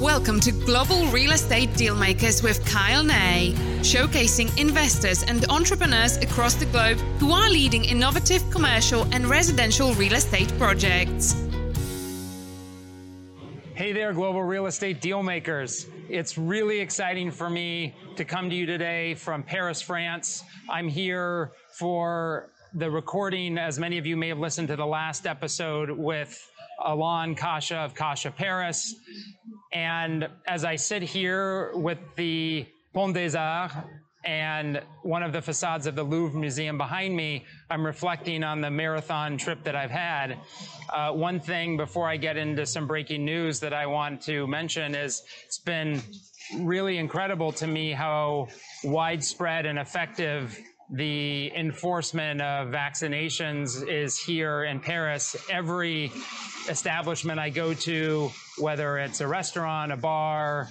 Welcome to Global Real Estate Dealmakers with Kyle Nay, showcasing investors and entrepreneurs across the globe who are leading innovative commercial and residential real estate projects. Hey there, Global Real Estate Dealmakers. It's really exciting for me to come to you today from Paris, France. I'm here for the recording, as many of you may have listened to the last episode with Alon Kasha of Kasha Paris. And as I sit here with the Pont des Arts and one of the facades of the Louvre Museum behind me, I'm reflecting on the marathon trip that I've had. Uh, one thing before I get into some breaking news that I want to mention is it's been really incredible to me how widespread and effective the enforcement of vaccinations is here in Paris. Every establishment I go to, whether it's a restaurant, a bar,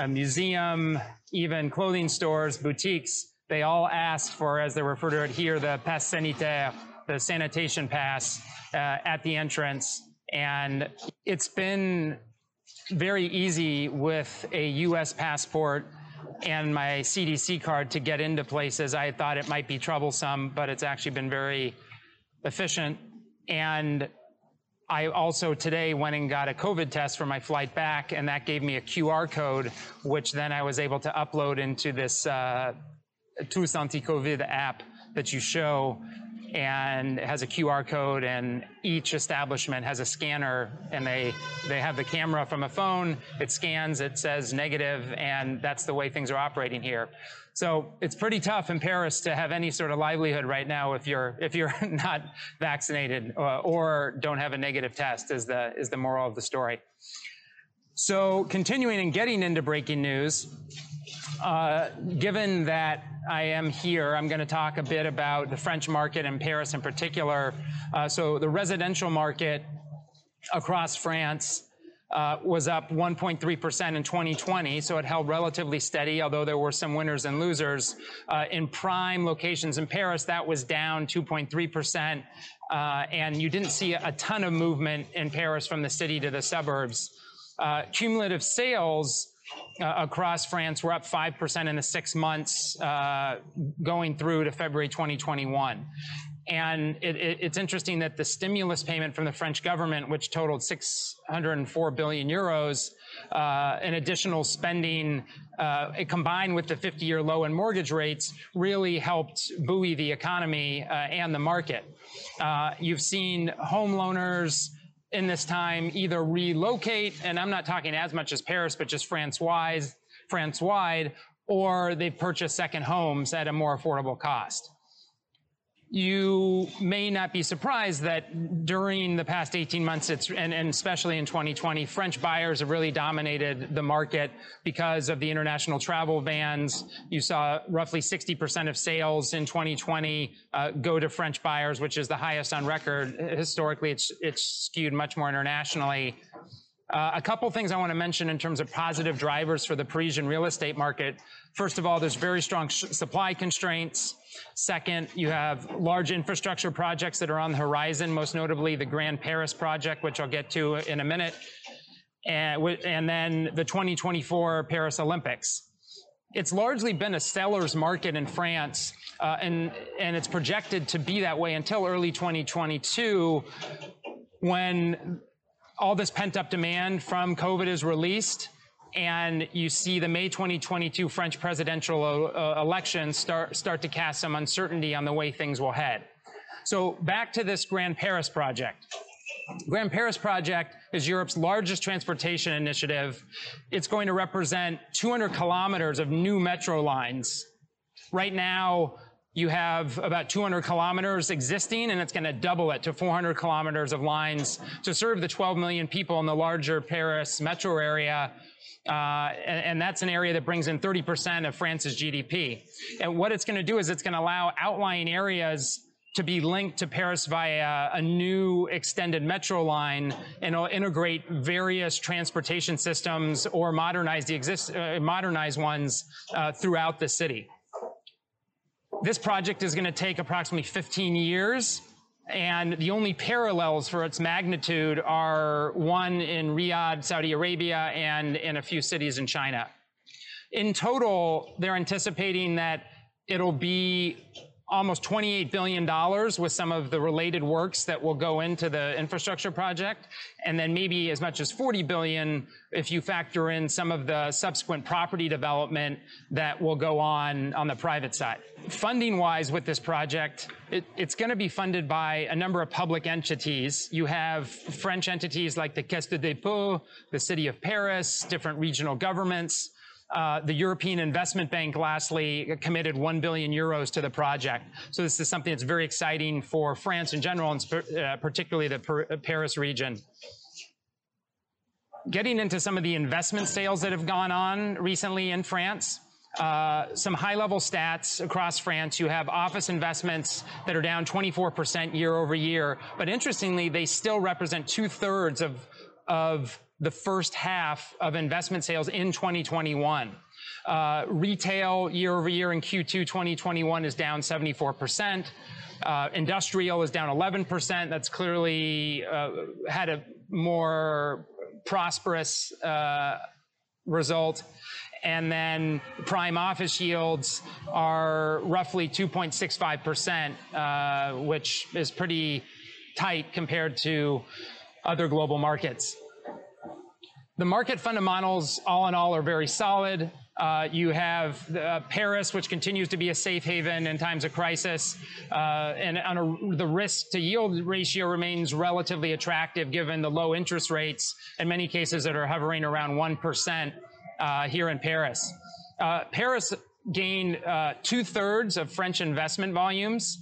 a museum, even clothing stores, boutiques, they all ask for, as they refer to it here, the pass sanitaire, the sanitation pass uh, at the entrance. And it's been very easy with a US passport and my CDC card to get into places. I thought it might be troublesome, but it's actually been very efficient. And I also today went and got a COVID test for my flight back, and that gave me a QR code, which then I was able to upload into this uh, Tous Anti-COVID app that you show and it has a QR code and each establishment has a scanner and they they have the camera from a phone. It scans it says negative and that's the way things are operating here. So it's pretty tough in Paris to have any sort of livelihood right now if you're if you're not vaccinated or, uh, or don't have a negative test is the is the moral of the story. So continuing and getting into breaking news uh, given that I am here, I'm going to talk a bit about the French market and Paris in particular. Uh, so the residential market across France uh, was up 1.3% in 2020, so it held relatively steady, although there were some winners and losers. Uh, in prime locations in Paris, that was down 2.3%, uh, and you didn't see a ton of movement in Paris from the city to the suburbs. Uh, cumulative sales uh, across France were up 5% in the six months uh, going through to February 2021. And it, it, it's interesting that the stimulus payment from the French government, which totaled 604 billion euros, uh, an additional spending uh, combined with the 50 year low in mortgage rates, really helped buoy the economy uh, and the market. Uh, you've seen home loaners in this time either relocate, and I'm not talking as much as Paris, but just France-wide, France-wide, or they purchase second homes at a more affordable cost you may not be surprised that during the past 18 months, and, and, especially in 2020, French buyers have really dominated the market because of the international travel bans. You saw roughly 60% of sales in 2020 uh, go to French buyers, which is the highest on record. Historically, it's, it's skewed much more internationally. Uh, a couple things I want to mention in terms of positive drivers for the Parisian real estate market. First of all, there's very strong supply constraints. Second, you have large infrastructure projects that are on the horizon, most notably the Grand Paris project, which I'll get to in a minute, and, and then the 2024 Paris Olympics. It's largely been a seller's market in France, uh, and, and it's projected to be that way until early 2022 when all this pent up demand from COVID is released and you see the May 2022 French presidential uh, election start, start to cast some uncertainty on the way things will head. So back to this Grand Paris project. Grand Paris Project is Europe's largest transportation initiative. It's going to represent 200 kilometers of new metro lines. Right now, you have about 200 kilometers existing, and it's going to double it to 400 kilometers of lines to serve the 12 million people in the larger Paris metro area uh, and, and, that's an area that brings in 30% of France's GDP. And what it's going to do is it's going to allow outlying areas to be linked to Paris via a new extended metro line and it'll integrate various transportation systems or modernize the exist, uh, modernize ones uh, throughout the city. This project is going to take approximately 15 years and the only parallels for its magnitude are one in Riyadh, Saudi Arabia, and in a few cities in China. In total, they're anticipating that it'll be almost $28 billion with some of the related works that will go into the infrastructure project, and then maybe as much as 40 billion if you factor in some of the subsequent property development that will go on on the private side. Funding wise with this project, it, it's going to be funded by a number of public entities. You have French entities like the Caisse de dépôt, the City of Paris, different regional governments. Uh, the European Investment Bank, lastly, committed 1 billion euros to the project. So this is something that's very exciting for France in general, and uh, particularly the uh, Paris region. Getting into some of the investment sales that have gone on recently in France. Uh, some high level stats across France. You have office investments that are down 24% year over year. But interestingly, they still represent two thirds of, of the first half of investment sales in 2021. Uh, retail year over year in Q2 2021 is down 74%. Uh, industrial is down 11%. That's clearly uh, had a more prosperous uh, result. And then prime office yields are roughly 2.65%, uh, which is pretty tight compared to other global markets. The market fundamentals, all in all, are very solid. Uh, you have uh, Paris, which continues to be a safe haven in times of crisis, uh, and a, the risk to yield ratio remains relatively attractive given the low interest rates in many cases that are hovering around 1% uh, here in Paris. Uh, Paris gained uh, two thirds of French investment volumes,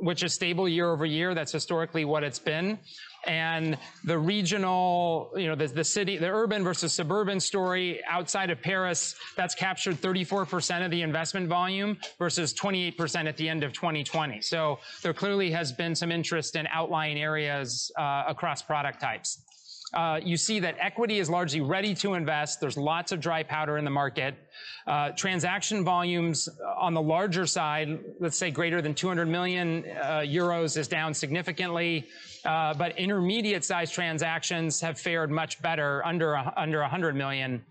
which is stable year over year. That's historically what it's been and the regional, you know, the, the city, the urban versus suburban story outside of Paris, that's captured 34% of the investment volume versus 28% at the end of 2020. So there clearly has been some interest in outlying areas uh, across product types. Uh, you see that equity is largely ready to invest. There's lots of dry powder in the market. Uh, transaction volumes on the larger side, let's say greater than 200 million uh, euros, is down significantly. Uh, but intermediate sized transactions have fared much better, under under 100 million.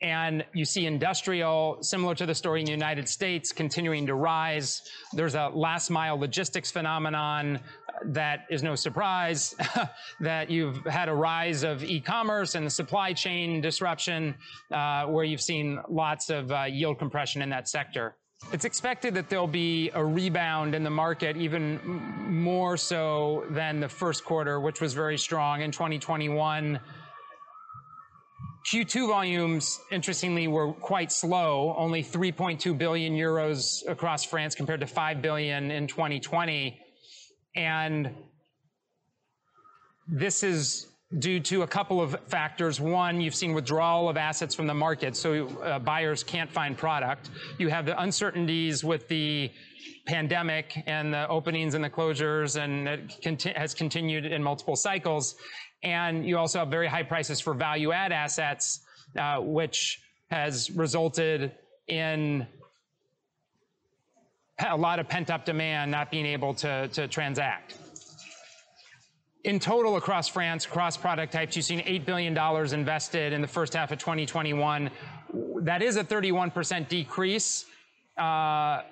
And you see industrial, similar to the story in the United States, continuing to rise. There's a last mile logistics phenomenon that is no surprise that you've had a rise of e-commerce and the supply chain disruption, uh, where you've seen lots of uh, yield compression in that sector. It's expected that there'll be a rebound in the market, even more so than the first quarter, which was very strong in 2021. Q2 volumes, interestingly, were quite slow, only 3.2 billion euros across France compared to 5 billion in 2020. And this is due to a couple of factors. One, you've seen withdrawal of assets from the market, so uh, buyers can't find product. You have the uncertainties with the pandemic and the openings and the closures, and it conti- has continued in multiple cycles. And you also have very high prices for value add assets, uh, which has resulted in a lot of pent up demand not being able to, to transact. In total, across France, across product types, you've seen $8 billion invested in the first half of 2021. That is a 31% decrease uh,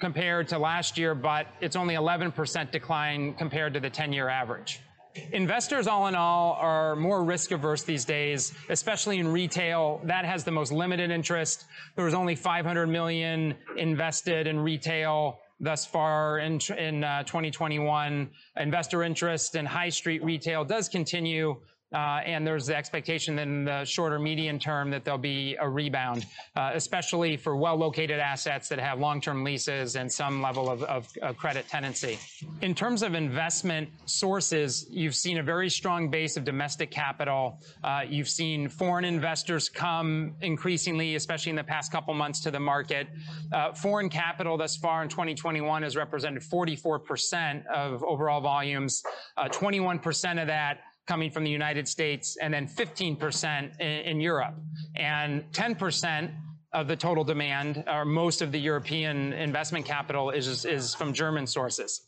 compared to last year, but it's only 11% decline compared to the 10 year average. Investors, all in all, are more risk averse these days, especially in retail. That has the most limited interest. There was only 500 million invested in retail thus far in, in uh, 2021. Investor interest in high street retail does continue, uh, and there's the expectation that in the shorter medium term that there'll be a rebound, uh, especially for well-located assets that have long-term leases and some level of, of, of, credit tenancy. In terms of investment sources, you've seen a very strong base of domestic capital. Uh, you've seen foreign investors come increasingly, especially in the past couple months, to the market. Uh, foreign capital thus far in 2021 has represented 44% of overall volumes. 21% uh, of that coming from the United States, and then 15% in, in Europe. And 10% of the total demand, or most of the European investment capital is, is from German sources.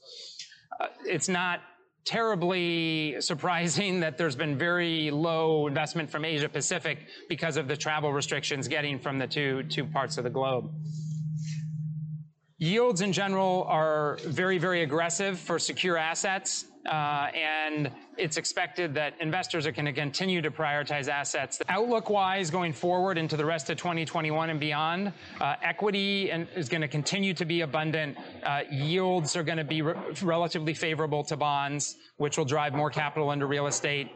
Uh, it's not terribly surprising that there's been very low investment from Asia Pacific because of the travel restrictions getting from the two, two parts of the globe. Yields in general are very, very aggressive for secure assets. Uh, and it's expected that investors are going to continue to prioritize assets. Outlook wise, going forward into the rest of 2021 and beyond, uh, equity is going to continue to be abundant. Uh, yields are going to be re- relatively favorable to bonds, which will drive more capital into real estate.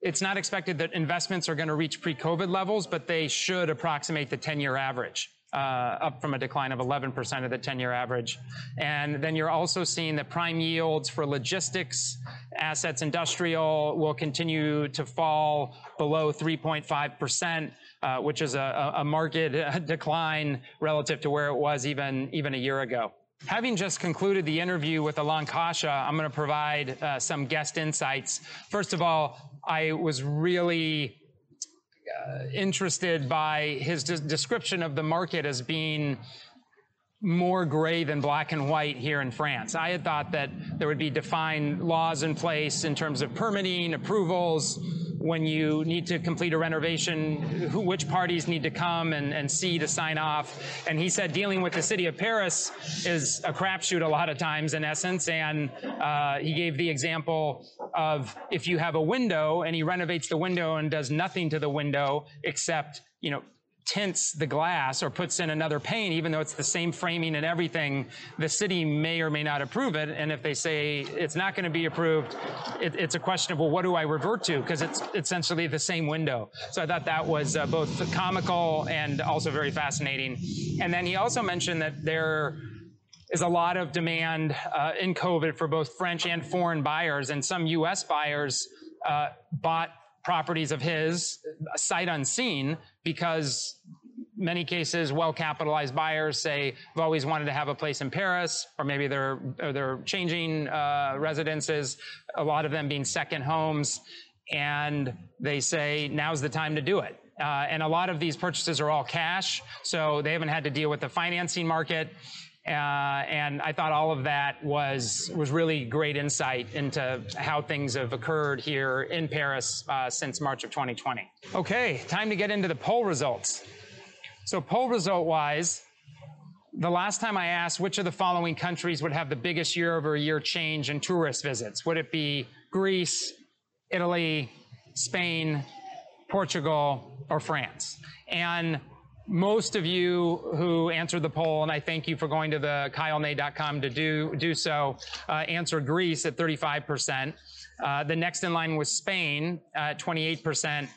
It's not expected that investments are going to reach pre COVID levels, but they should approximate the 10 year average up from a decline of 11% of the 10-year average. And then you're also seeing that prime yields for logistics assets, industrial, will continue to fall below 3.5%, uh, which is a, a market decline relative to where it was even, even a year ago. Having just concluded the interview with Alon Kasha, I'm going to provide uh, some guest insights. First of all, I was really interested by his de- description of the market as being more gray than black and white here in France. I had thought that there would be defined laws in place in terms of permitting, approvals, when you need to complete a renovation, who, which parties need to come and, and see to sign off. And he said dealing with the city of Paris is a crapshoot a lot of times in essence. And uh, he gave the example of if you have a window and he renovates the window and does nothing to the window except, you know, tints the glass or puts in another pane, even though it's the same framing and everything, the city may or may not approve it. And if they say it's not going to be approved, it, it's a question of, well, what do I revert to? Because it's essentially the same window. So I thought that was uh, both comical and also very fascinating. And then he also mentioned that there is a lot of demand uh, in COVID for both French and foreign buyers, and some U.S. buyers uh, bought properties of his sight unseen because many cases well-capitalized buyers say i've always wanted to have a place in paris or maybe they're they're changing uh, residences a lot of them being second homes and they say now's the time to do it. Uh, and a lot of these purchases are all cash so they haven't had to deal with the financing market uh, and I thought all of that was was really great insight into how things have occurred here in Paris uh, since March of 2020. Okay, time to get into the poll results. So poll result wise, the last time I asked which of the following countries would have the biggest year over year change in tourist visits, would it be Greece, Italy, Spain, Portugal, or France? And most of you who answered the poll, and I thank you for going to the kylenay.com to do, do so, uh, answered Greece at 35%. Uh, the next in line was Spain at 28%.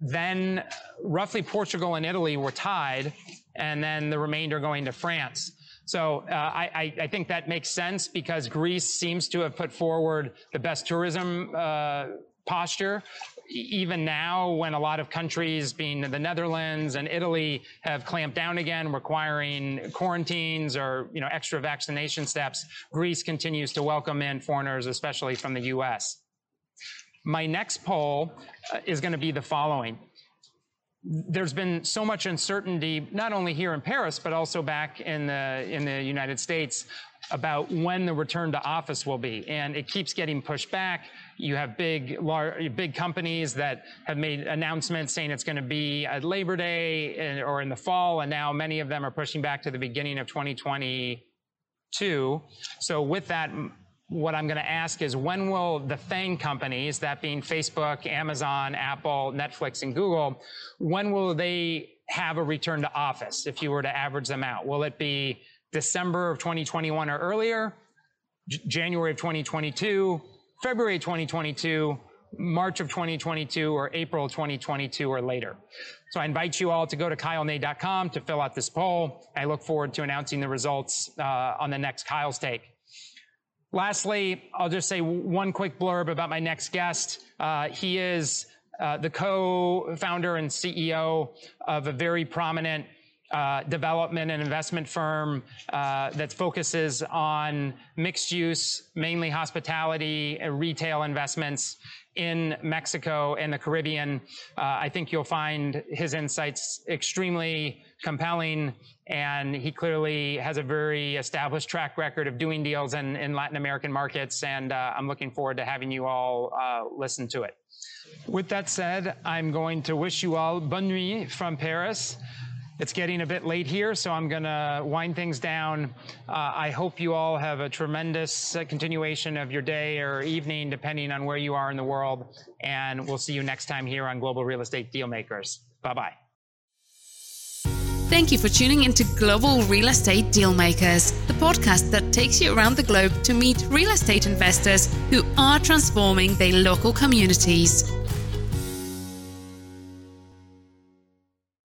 Then roughly Portugal and Italy were tied, and then the remainder going to France. So uh, I, I, think that makes sense because Greece seems to have put forward the best tourism uh, posture even now, when a lot of countries, being the Netherlands and Italy, have clamped down again, requiring quarantines or you know extra vaccination steps, Greece continues to welcome in foreigners, especially from the U.S. My next poll uh, is going to be the following. There's been so much uncertainty, not only here in Paris, but also back in the in the United States, about when the return to office will be, and it keeps getting pushed back. You have big, large, big companies that have made announcements saying it's going to be at Labor Day or in the fall, and now many of them are pushing back to the beginning of 2022. So with that, what I'm going to ask is when will the FANG companies, that being Facebook, Amazon, Apple, Netflix, and Google, when will they have a return to office if you were to average them out? Will it be December of 2021 or earlier, J- January of 2022, February 2022, March of 2022, or April 2022 or later. So I invite you all to go to kylenay.com to fill out this poll. I look forward to announcing the results uh, on the next Kyle's Take. Lastly, I'll just say one quick blurb about my next guest. Uh, he is uh, the co-founder and CEO of a very prominent uh, development and investment firm uh, that focuses on mixed use, mainly hospitality and retail investments. in Mexico and the Caribbean. Uh, I think you'll find his insights extremely compelling, and he clearly has a very established track record of doing deals in, in Latin American markets, and uh, I'm looking forward to having you all uh, listen to it. With that said, I'm going to wish you all bonne nuit from Paris. It's getting a bit late here, so I'm going to wind things down. Uh, I hope you all have a tremendous uh, continuation of your day or evening, depending on where you are in the world. And we'll see you next time here on Global Real Estate Dealmakers. Bye bye. Thank you for tuning into Global Real Estate Dealmakers, the podcast that takes you around the globe to meet real estate investors who are transforming their local communities.